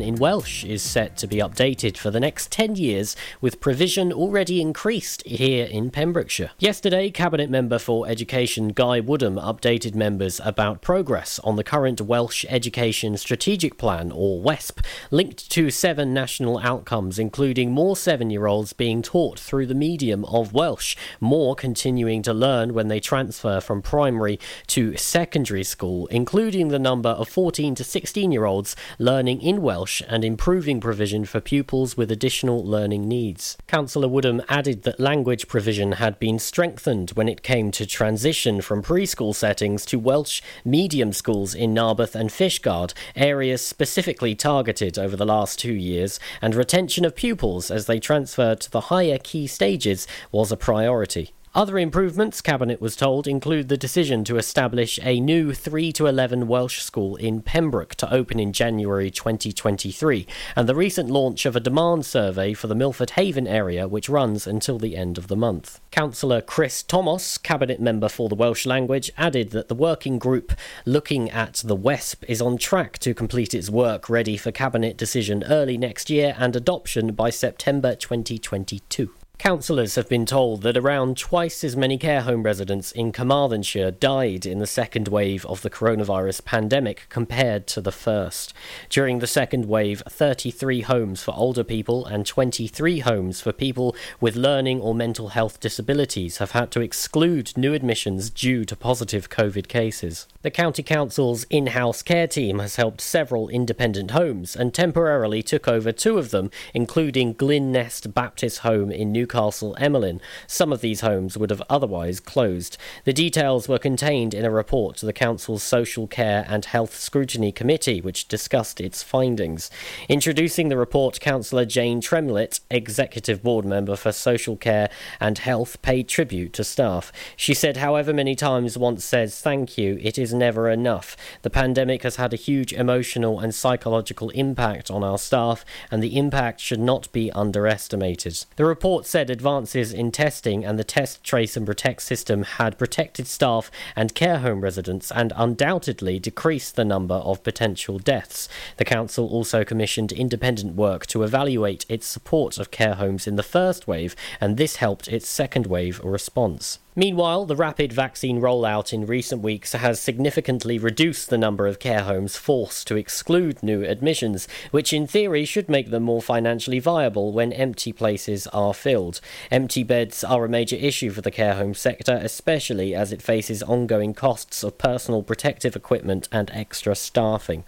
in Welsh is set to be updated for the next 10 years, with provision already increased here in Pembrokeshire. Yesterday, Cabinet Member for Education Guy Woodham updated members about progress on the current Welsh Education Strategic Plan, or WESP, linked to seven national outcomes, including more seven year olds being taught through the medium of Welsh, more continuing to learn when they transfer from primary to secondary school, including the number of 14 to 16 year olds learning in Welsh and improving provision for pupils with additional learning needs. Councillor Woodham added that language provision had been strengthened when it came to transition from preschool settings to Welsh medium schools in Narberth and Fishguard, areas specifically targeted over the last two years, and retention of pupils as they transfer to the higher key stages was a priority. Other improvements, Cabinet was told, include the decision to establish a new 3 to 11 Welsh school in Pembroke to open in January 2023, and the recent launch of a demand survey for the Milford Haven area, which runs until the end of the month. Councillor Cris Tomos, Cabinet member for the Welsh language, added that the working group looking at the WESP is on track to complete its work ready for Cabinet decision early next year and adoption by September 2022. Councillors have been told that around twice as many care home residents in Carmarthenshire died in the second wave of the coronavirus pandemic compared to the first. During the second wave, 33 homes for older people and 23 homes for people with learning or mental health disabilities have had to exclude new admissions due to positive COVID cases. The County Council's in house care team has helped several independent homes and temporarily took over two of them, including Glyn Nest Baptist Home in Newcastle. Newcastle Emlyn. Some of these homes would have otherwise closed. The details were contained in a report to the Council's Social Care and Health Scrutiny Committee, which discussed its findings. Introducing the report, Councillor Jane Tremlett, Executive Board Member for Social Care and Health, paid tribute to staff. She said, however many times once says thank you, it is never enough. The pandemic has had a huge emotional and psychological impact on our staff, and the impact should not be underestimated. The report said said advances in testing and the test, trace, and protect system had protected staff and care home residents and undoubtedly decreased the number of potential deaths. The council also commissioned independent work to evaluate its support of care homes in the first wave, and this helped its second wave response. Meanwhile, the rapid vaccine rollout in recent weeks has significantly reduced the number of care homes forced to exclude new admissions, which in theory should make them more financially viable when empty places are filled. Empty beds are a major issue for the care home sector, especially as it faces ongoing costs of personal protective equipment and extra staffing.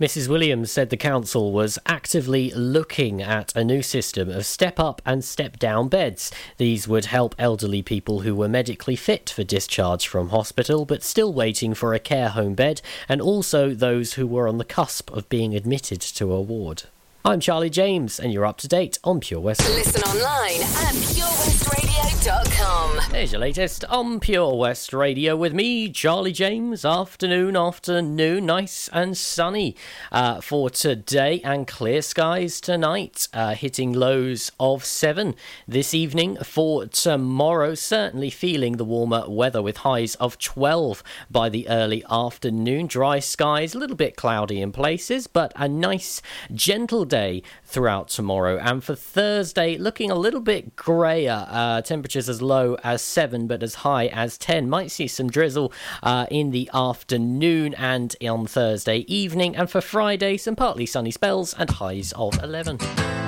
Mrs. Williams said the council was actively looking at a new system of step up and step down beds. These would help elderly people who were medically fit for discharge from hospital but still waiting for a care home bed, and also those who were on the cusp of being admitted to a ward. I'm Charlie James, and you're up to date on Pure West. Listen online at purewestradio.com. There's your latest on Pure West Radio with me, Charlie James. Afternoon, afternoon, nice and sunny uh, for today, and clear skies tonight, uh, hitting lows of seven this evening. For tomorrow, certainly feeling the warmer weather with highs of 12 by the early afternoon. Dry skies, a little bit cloudy in places, but a nice, gentle day throughout tomorrow. And for Thursday, looking a little bit grayer. Uh, temperatures as low as 7, but as high as 10. Might see some drizzle uh, in the afternoon and on Thursday evening. And for Friday, some partly sunny spells and highs of 11.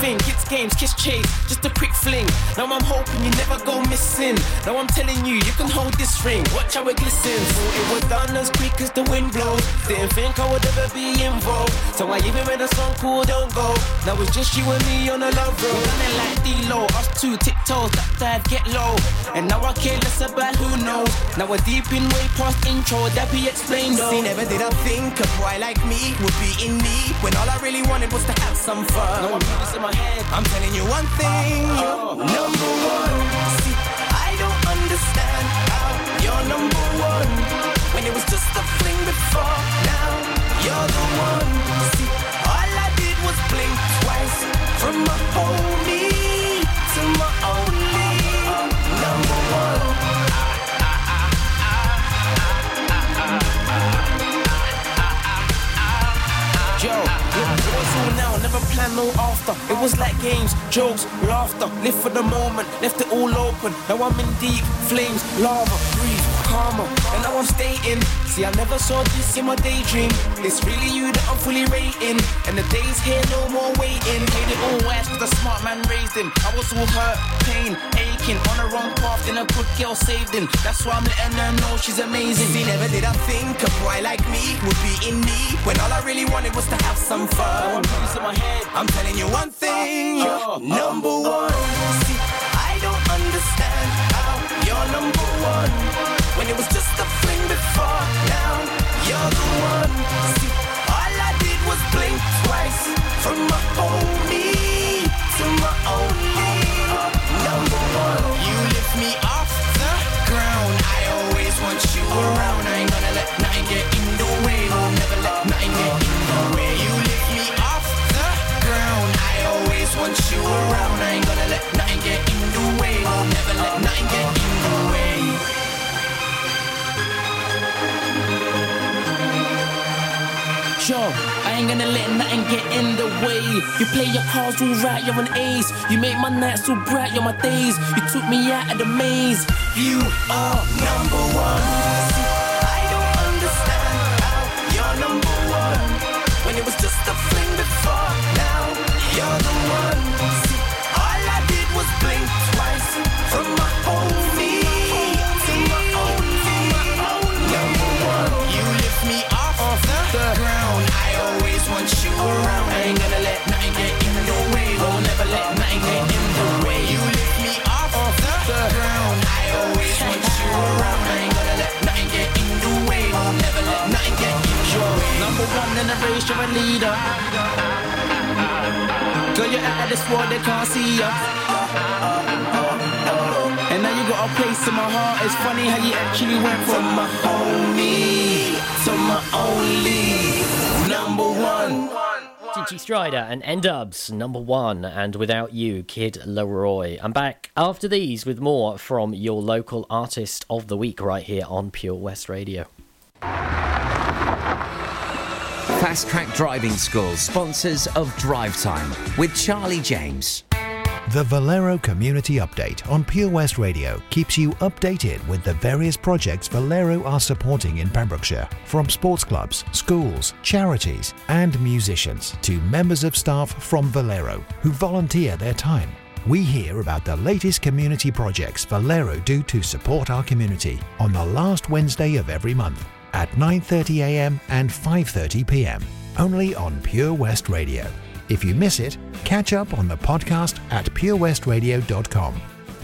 Thing. Kids games, kiss chase, a quick fling. Now I'm hoping you never go missing. Now I'm telling you, you can hold this ring. Watch how it glistens. Thought it was done as quick as the wind blows. Didn't think I would ever be involved. So I even made a song called Don't Go. Now it's just you and me on a love road. It like D-Lo, us two tiptoes, that dive, get low. And now I care less about who knows. Now we're deep in way past intro, that be explained though. See, never did I think a boy like me would be in need when all I really wanted was to have some fun. Now I'm in my head. I'm telling you one thing, you're number one. Jokes, laughter. Live for the moment, left it all open. Now I'm in deep flames, lava, breathe, karma. And now I'm staying. See, I never saw this in my daydream. It's really you that I'm fully rating. And the days here, no more waiting. Made it all wise cause the smart man raised him. I was all hurt, pain, aching. On the wrong path, then a good girl saved him. That's why I'm letting her know she's amazing. See, never did I think a boy like me would be in need when all I really wanted was to have some fun. I'm putting this in my head. I'm telling you one thing, you're uh-huh. number one. See, I don't understand how you're number one when it was just a fling before. Now you're the one. See, all I did was blink twice from my homie to my only ain't gonna let nothing get in the way. You play your cards all right, you're an ace. You make my nights so bright, you're my days. You took me out of the maze. You are number one. I don't understand how you're number one when it was in you're a leader. Girl, you're out of this world, they can't see ya. And now you got a place in my heart. It's funny how you actually went from my homie to my only number one. Tinchy Stryder and N-Dubz, number one, and Without You, Kid LAROI. I'm back after these with more from your local artist of the week right here on Pure West Radio. Fast Track Driving School, sponsors of Drive Time with Charlie James. The Valero Community Update on Pure West Radio keeps you updated with the various projects Valero are supporting in Pembrokeshire, from sports clubs, schools, charities, and musicians to members of staff from Valero who volunteer their time. We hear about the latest community projects Valero do to support our community on the last Wednesday of every month at 9:30 a.m. and 5:30 p.m. only on Pure West Radio. If you miss it, catch up on the podcast at purewestradio.com.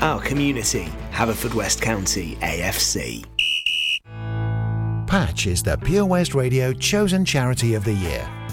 our community. Haverfordwest County AFC. Patch is the Pure West Radio chosen charity of the year.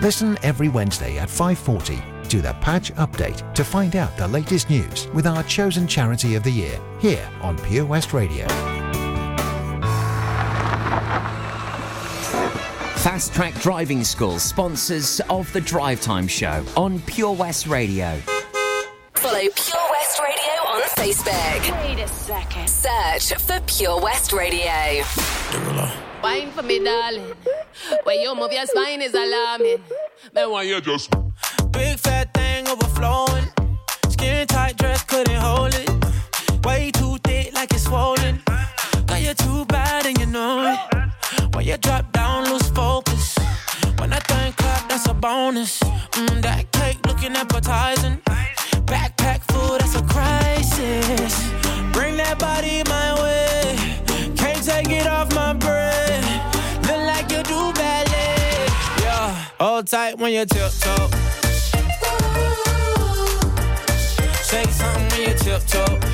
Listen every Wednesday at 5:40 to the Patch Update to find out the latest news with our chosen charity of the year here on Pure West Radio. Fast Track Driving School, sponsors of the Drive Time Show on Pure West Radio. Follow Pure West Radio on Facebook. Wait a second. Search for Pure West Radio. Wine for me, darling. When you move your spine is alarming. Man, why you just Big fat thing overflowing. Skin tight dress couldn't hold it. Way too thick like it's swollen. Got you too bad and you know it. When you drop down, lose focus. When I think clap, that's a bonus. Mm, that cake looking appetizing. Backpack full, that's a crisis. Bring that body my way. Can't take it off hold tight when you tiptoe. Say something when you tiptoe.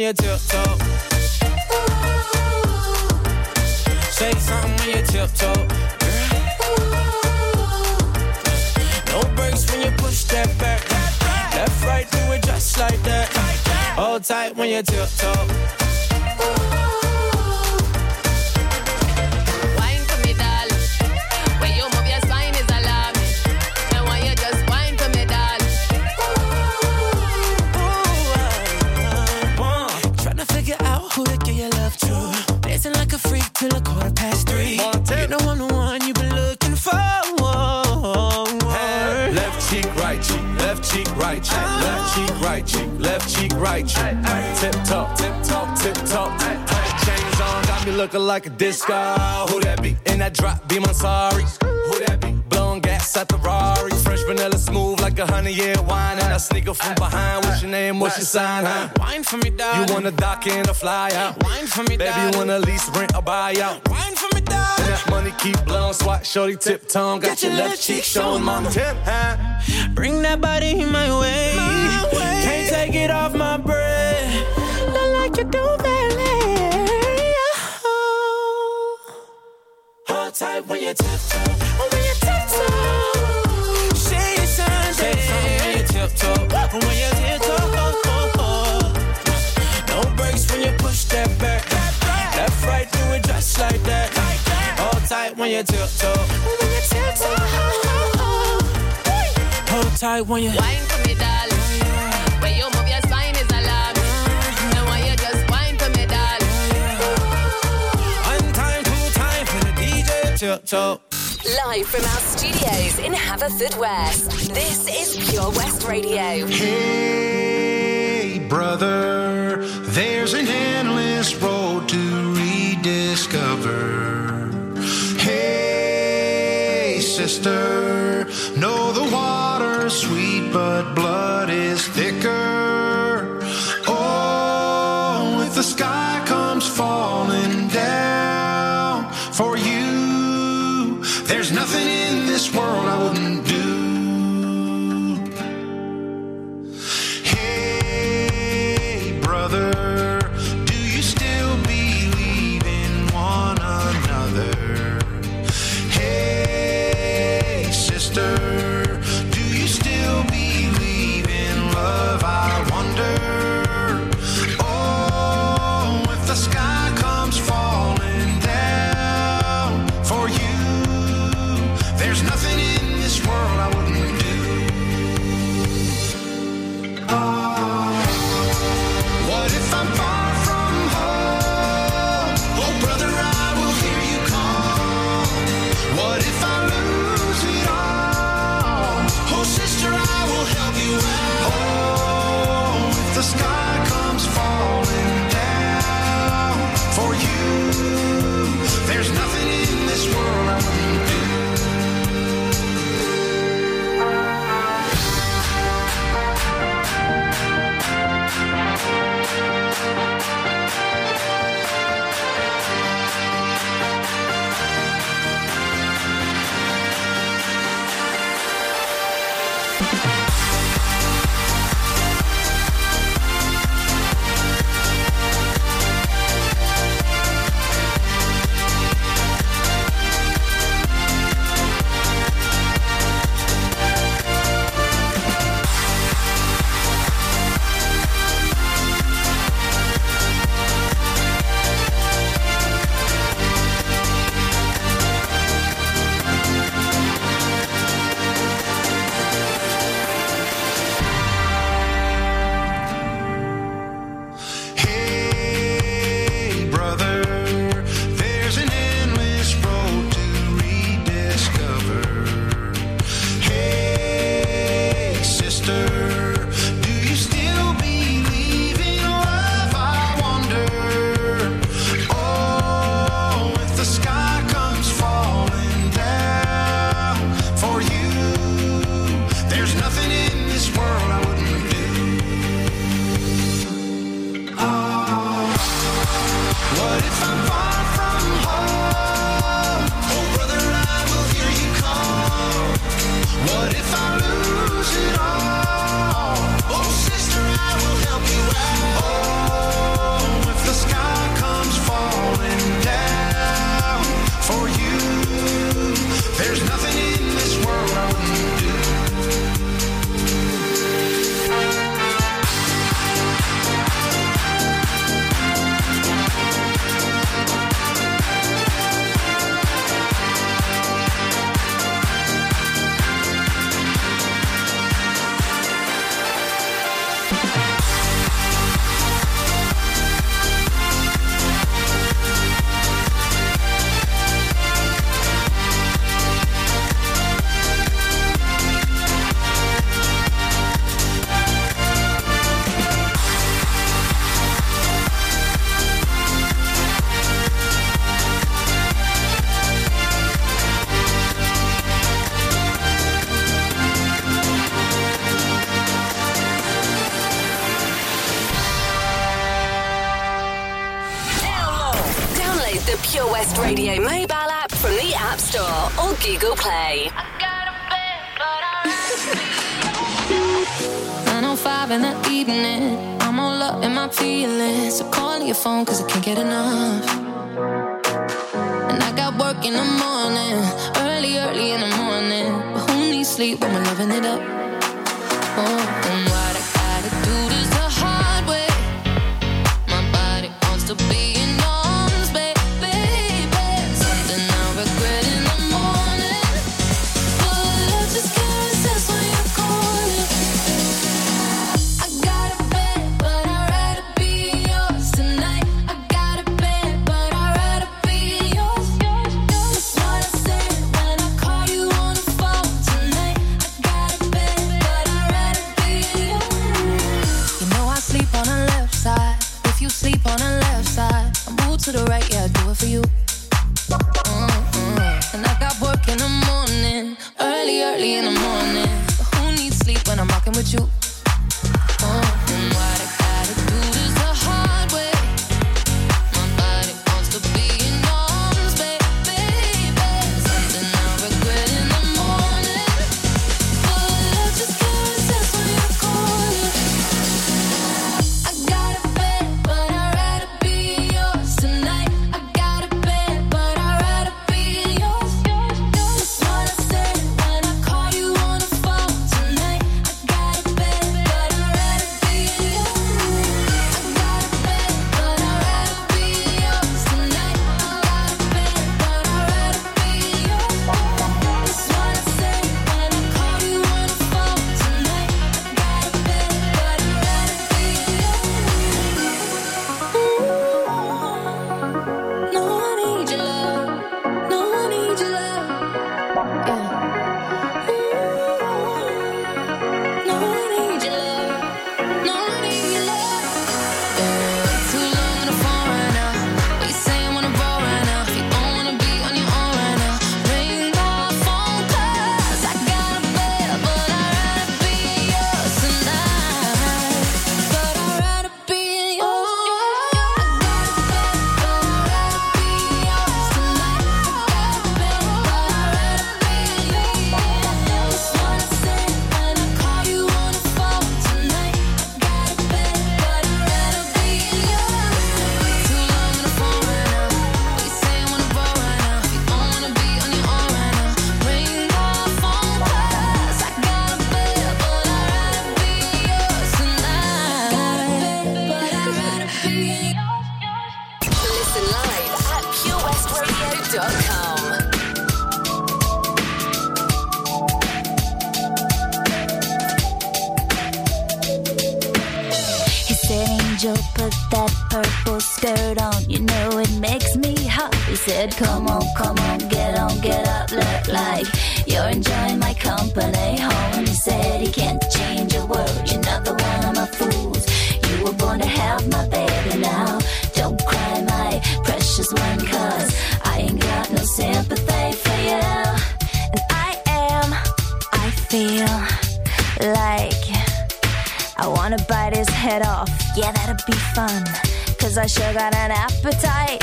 When you tiptoe. Say something when you tiptoe. No breaks when you push that back. Left, right, do it just like that. Hold tight when you tiptoe. Right cheek, left cheek, right cheek, left cheek, right cheek. Tip top, tip top, tip top. Chains on, got me looking like a disco. Who that be? In that drop, be my sorry. Who that be? Blowing gas at the Rari. Fresh vanilla smooth like a honey year wine. And I sneak up from behind. What's your name? What's your sign, huh? Wine for me, darling. You wanna dock in or fly out? Wine for me, dog. Baby, you wanna lease, rent, or buy out? Wine money keep blowing. Swat shorty tip tone. Got, Got your, your left cheek showing, mama. Tip. Bring that body my way. my way. Can't take it off my breath. I like you do you tiptoe. Tiptoe. Hold tight when you. Wine for me, darling. You move your spine is alarming. You just wine for me, darling. One time, two time for the DJ tiptoe. Live from our studios in Haverfordwest. This is Pure West Radio. Hey, brother, there's an endless road to rediscover sister. know the water's sweet, but blood is thicker. I sure got an appetite.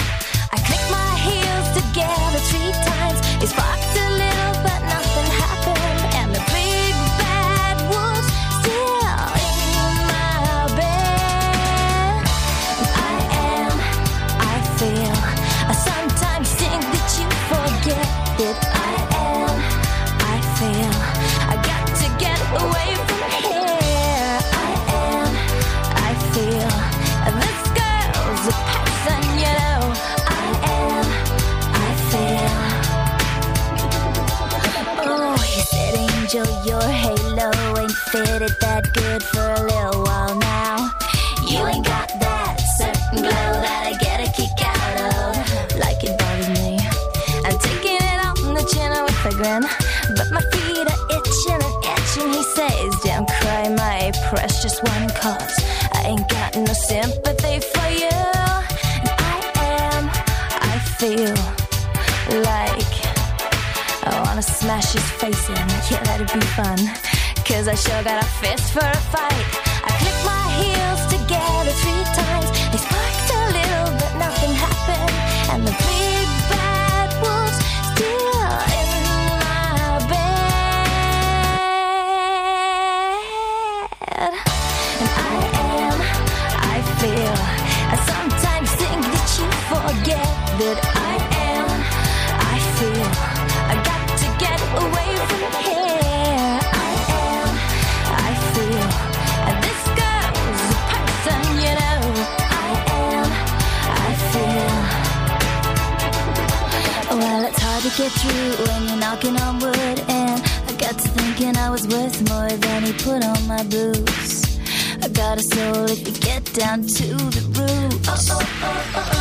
good for sure got a fist for a fight. get through when you're knocking on wood. And I got to thinking I was worth more than he put on my boots. I got a soul if you get down to the roots. Oh, oh, oh,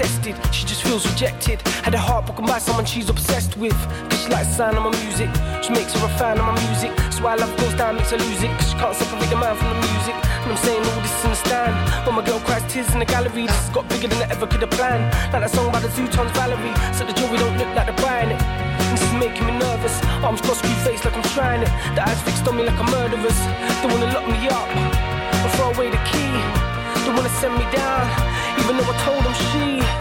tested, she just feels rejected. Had her heart broken by someone she's obsessed with. Cause she likes the sound of my music, she makes her a fan of my music. So why love goes down, makes her lose it. Cause she can't separate the man from the music. And I'm saying all this in the stand. When my girl cries tears in the gallery, this has got bigger than I ever could have planned. Like that song by the Zutons Valerie, so the jewelry don't look like they're buying it. This is making me nervous. Arms crossed, screwed face like I'm trying it. The eyes fixed on me like a murderer's. They wanna lock me up and throw away the key. They wanna send me down. Even though I told him she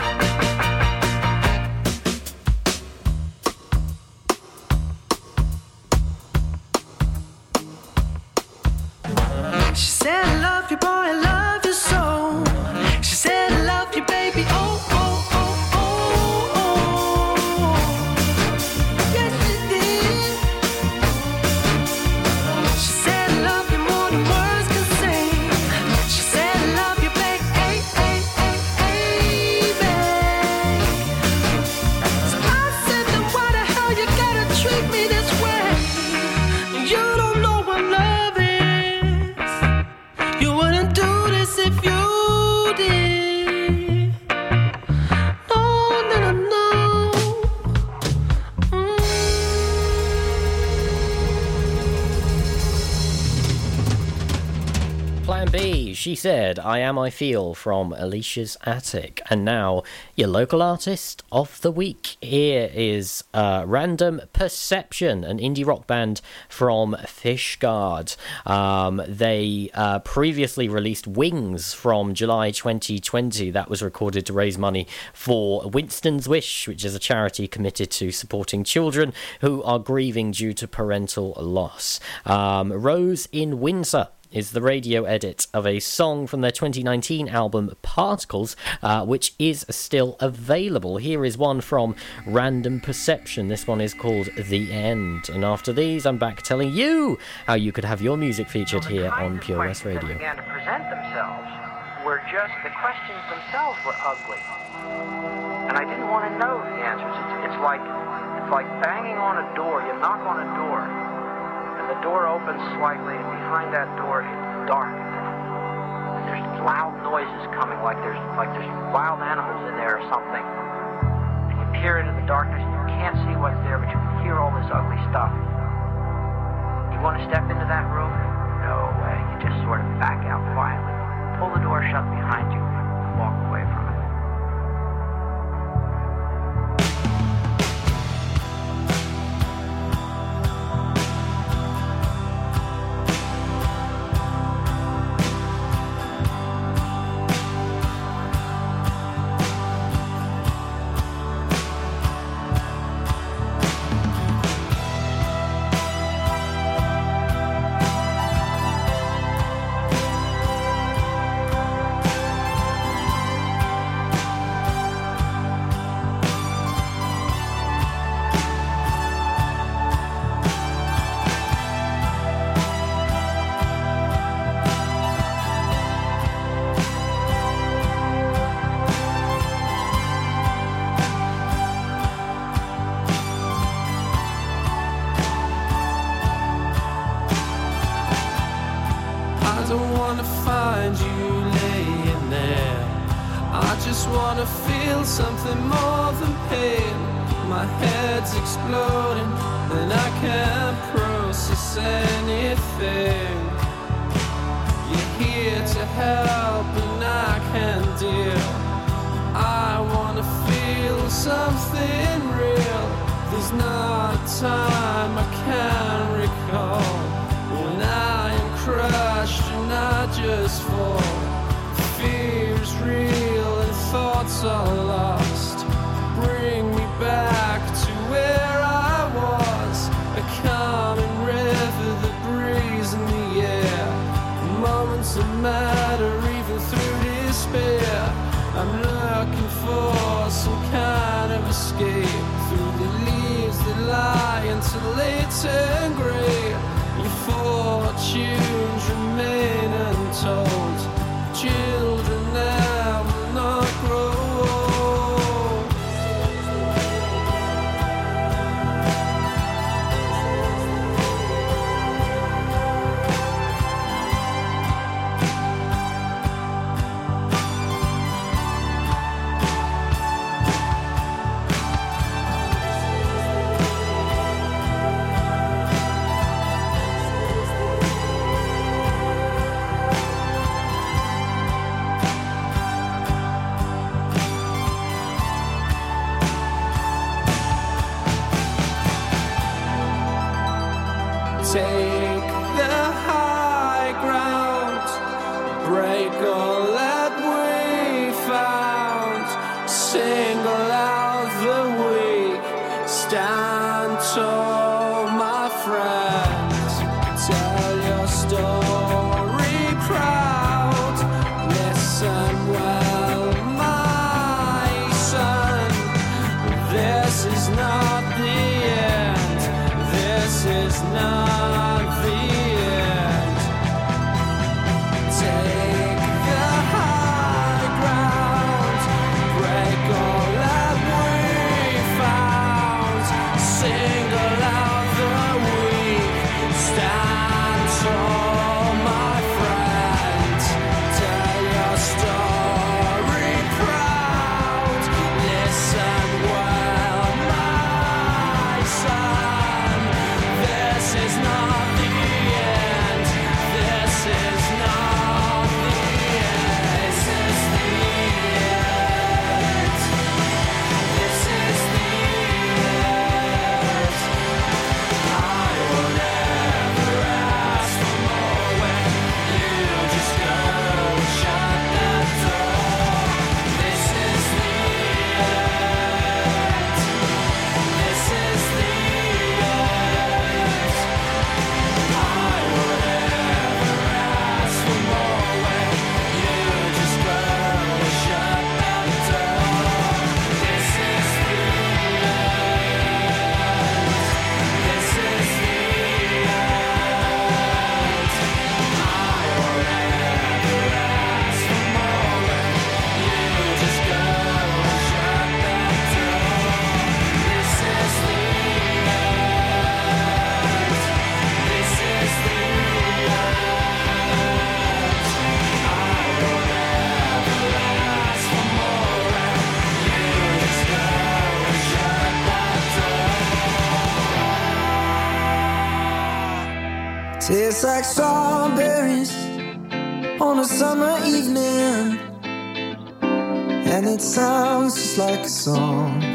B. She said, I Am I Feel from Alisha's Attic. And now, your local artist of the week. Here is uh, Random Perception, an indie rock band from Fishguard. Um, they uh, previously released Wings from July 2020. That was recorded to raise money for Winston's Wish, which is a charity committed to supporting children who are grieving due to parental loss. Um, Rose in Windsor is the radio edit of a song from their 2019 album Particles, uh, which is still available. Here is one from Random Perception. This one is called The End. And after these, I'm back telling you how you could have your music featured here on Pure West Radio. began to present themselves were just the questions themselves were ugly, and I didn't want to know the answers. It's, it's like it's like banging on a door. You knock on a door, the door opens slightly, and behind that door it's dark. And there's loud noises coming, like there's like there's wild animals in there or something. And you peer into the darkness, and you can't see what's there, but you can hear all this ugly stuff. You want to step into that room? No way. You just sort of back out quietly. Pull the door shut behind you and walk away from it. Something more than pain. My head's exploding and I can't process anything. You're here to help and I can deal. I wanna feel something real. There's not a time I can recall when I am crushed and I just fall. Until they turn grey. Your fortunes remain Tastes like strawberries on a summer evening. And it sounds just like a song.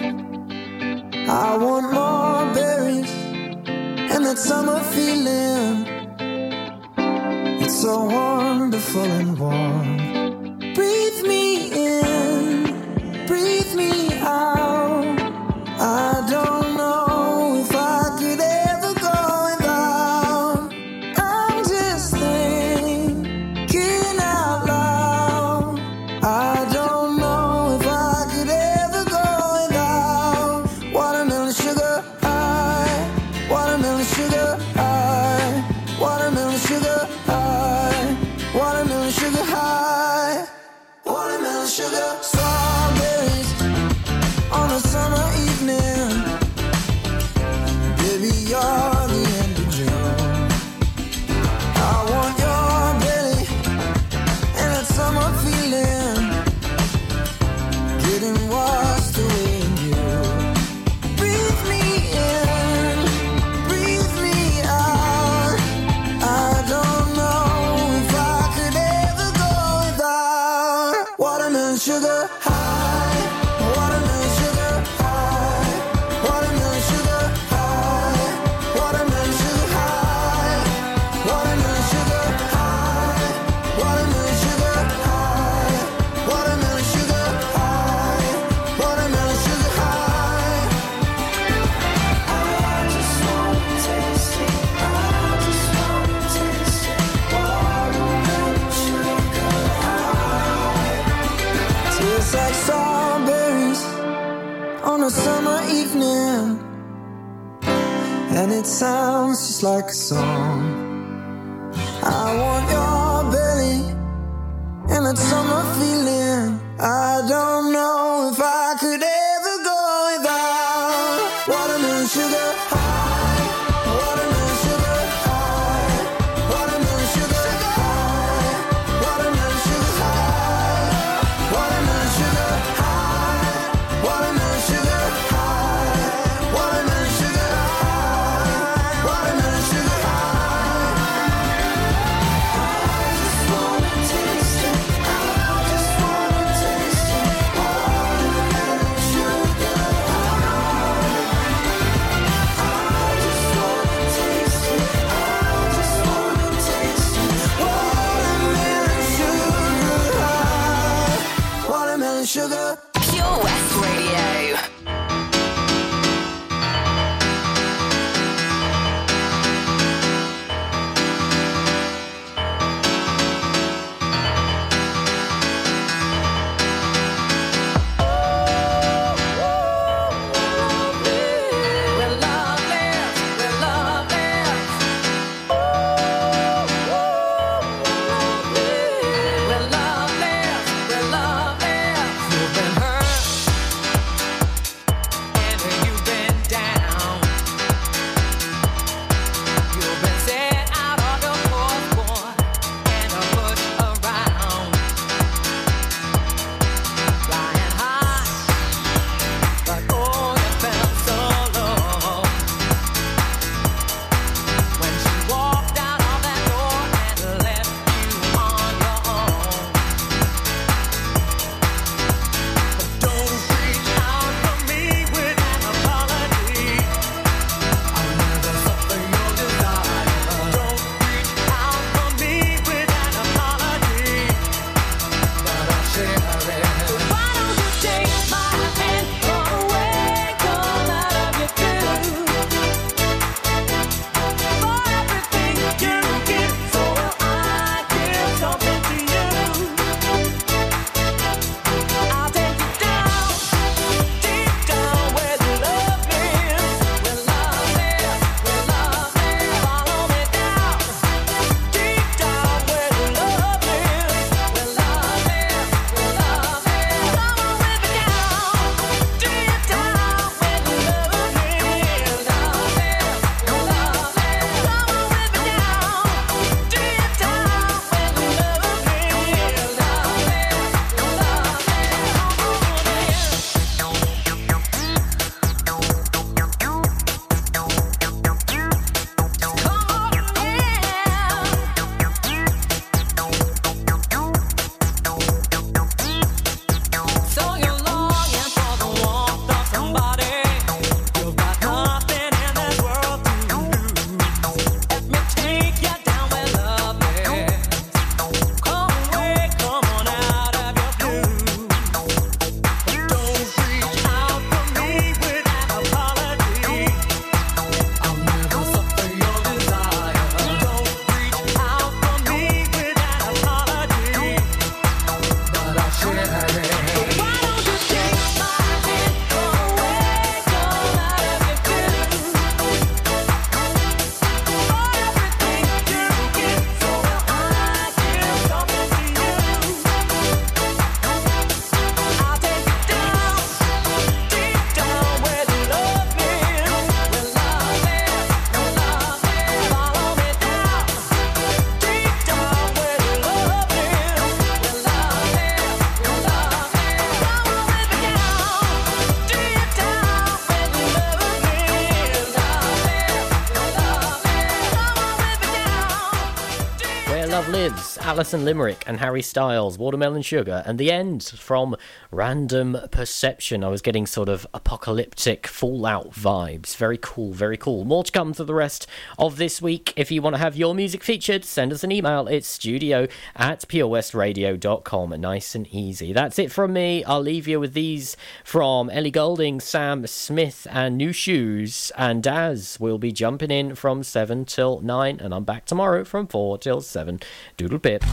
Lives, Alison Limerick and Harry Styles, Watermelon Sugar, and the end from Random Perception. I was getting sort of apocalyptic Fallout vibes. Very cool, very cool. More to come for the rest of this week. If you want to have your music featured, send us an email. It's studio at purewestradio.com. Nice and easy. That's it from me. I'll leave you with these from Ellie Goulding, Sam Smith, and New Shoes. And Daz will be jumping in from 7 till 9, and I'm back tomorrow from 4 till 7. Doodle pip.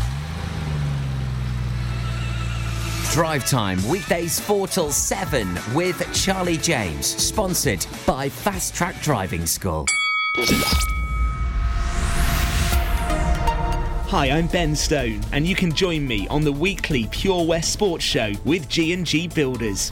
Drive Time, weekdays 4 till 7 with Charlie James, sponsored by Fast Track Driving School. Hi, I'm Ben Stone, and you can join me on the weekly Pure West Sports Show with G&G Builders.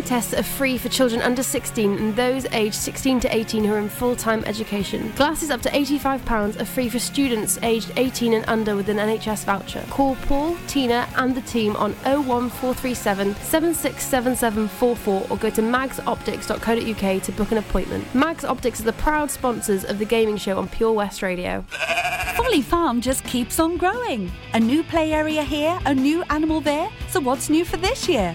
Eye tests are free for children under 16 and those aged 16 to 18 who are in full time education. Glasses up to £85 are free for students aged 18 and under with an NHS voucher. Call Paul, Tina, and the team on 01437 767744 or go to magsoptics.co.uk to book an appointment. Mags Optics are the proud sponsors of the gaming show on Pure West Radio. Folly Farm just keeps on growing. A new play area here, a new animal there. So what's new for this year?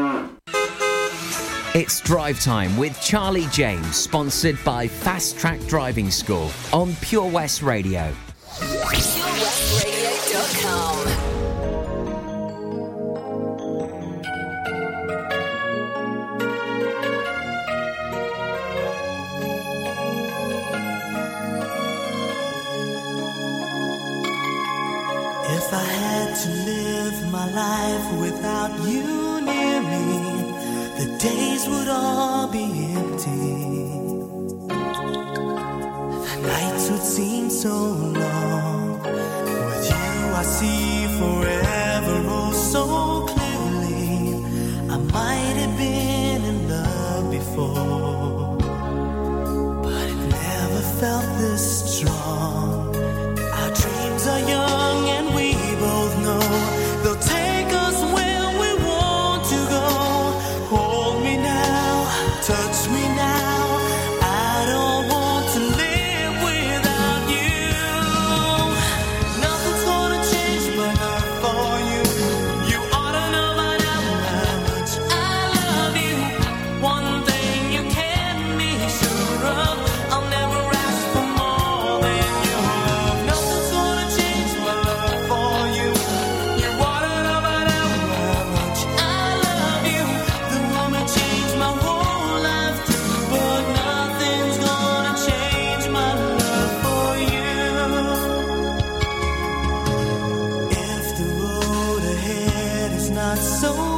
It's Drive Time with Charlie James, sponsored by Fast Track Driving School on Pure West Radio. Days would all be empty. The nights would seem so long. With you, I see not so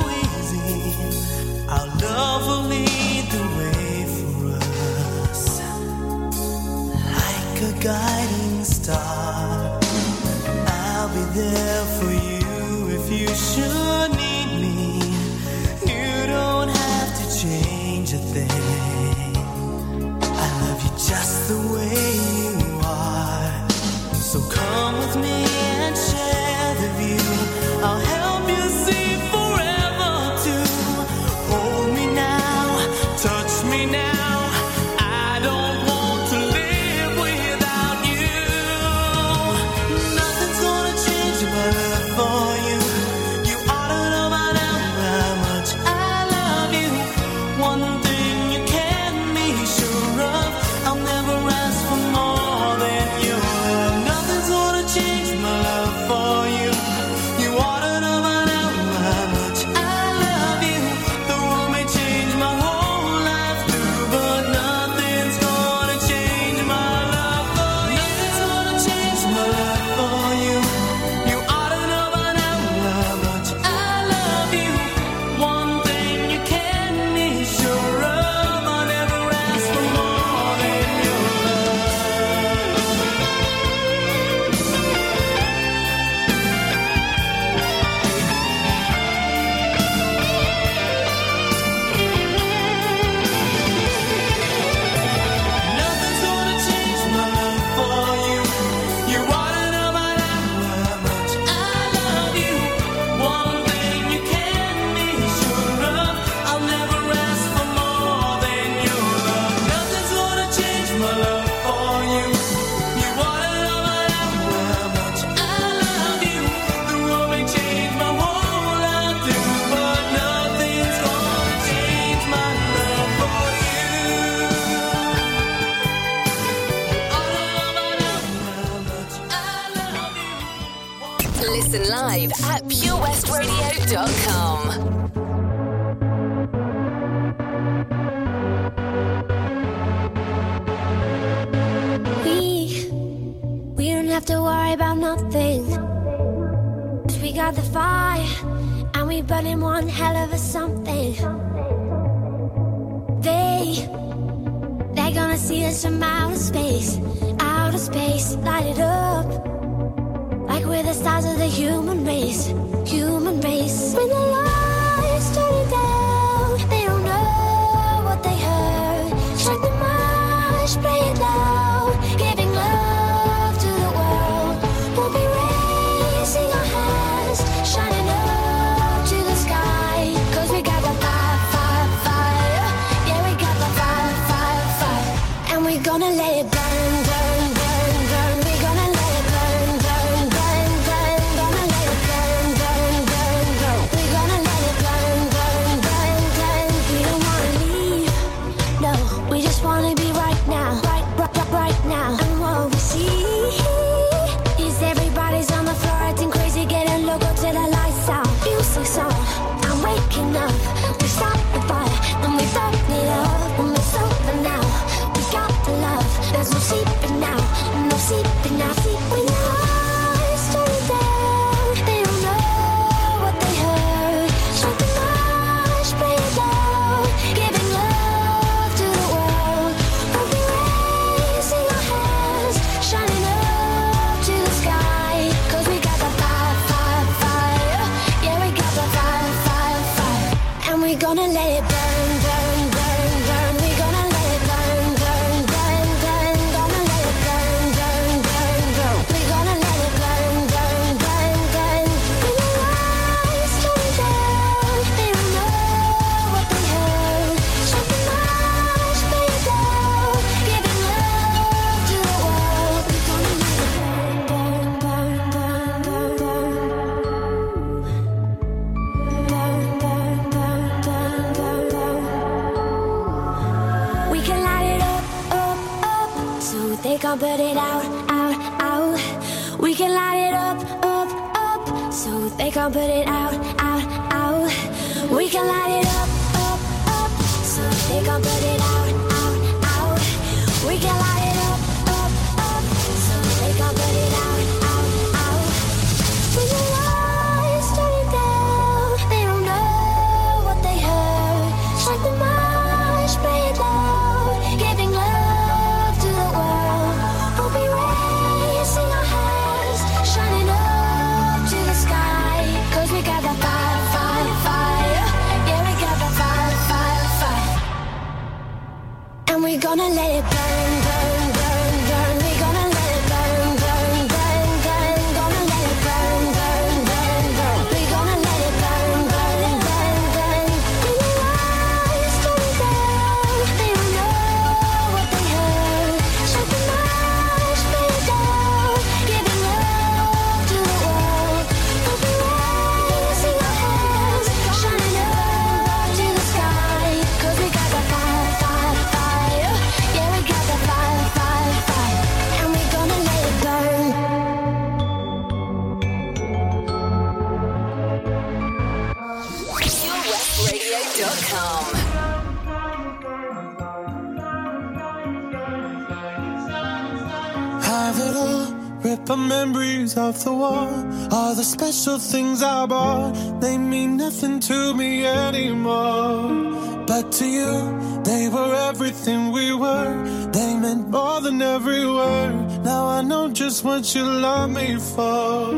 special things I bought, they mean nothing to me anymore. But to you, they were everything we were. They meant more than every word. Now I know just what you love me for.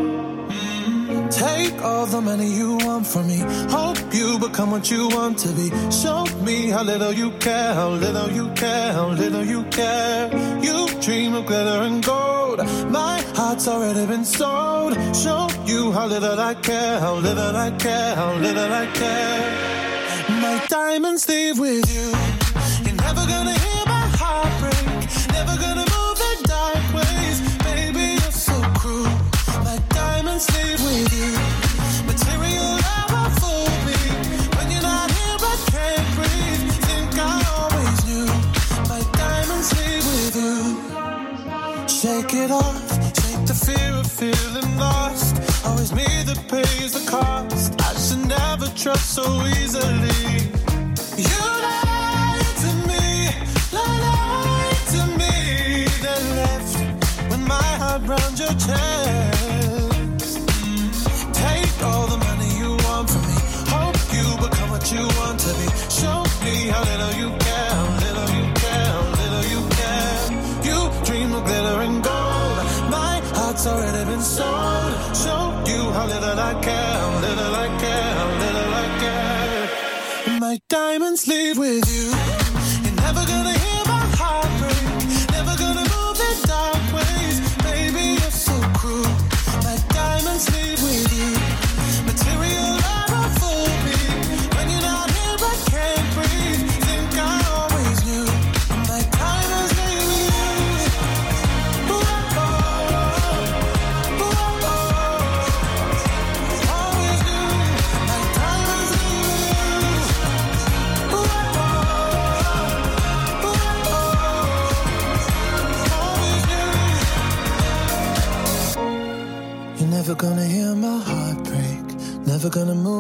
Mm. Take all the money you want from me you become what you want to be. Show me how little you care, how little you care, how little you care. You dream of glitter and gold. My heart's already been sold. Show you how little I care, how little I care, how little I care. My diamonds leave with you. You're never gonna hear my heart break. Never gonna move the dark ways. Baby, you're so cruel. My diamonds leave with you. Material. it off. Shake the fear of feeling lost. Always me that pays the cost. I should never trust so easily. You lied to me, lied to me. Then left when my heart round your chest.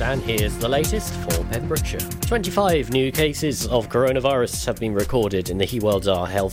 And here's the latest for Pembrokeshire. 25 new cases of coronavirus have been recorded in the Hywel Dda Health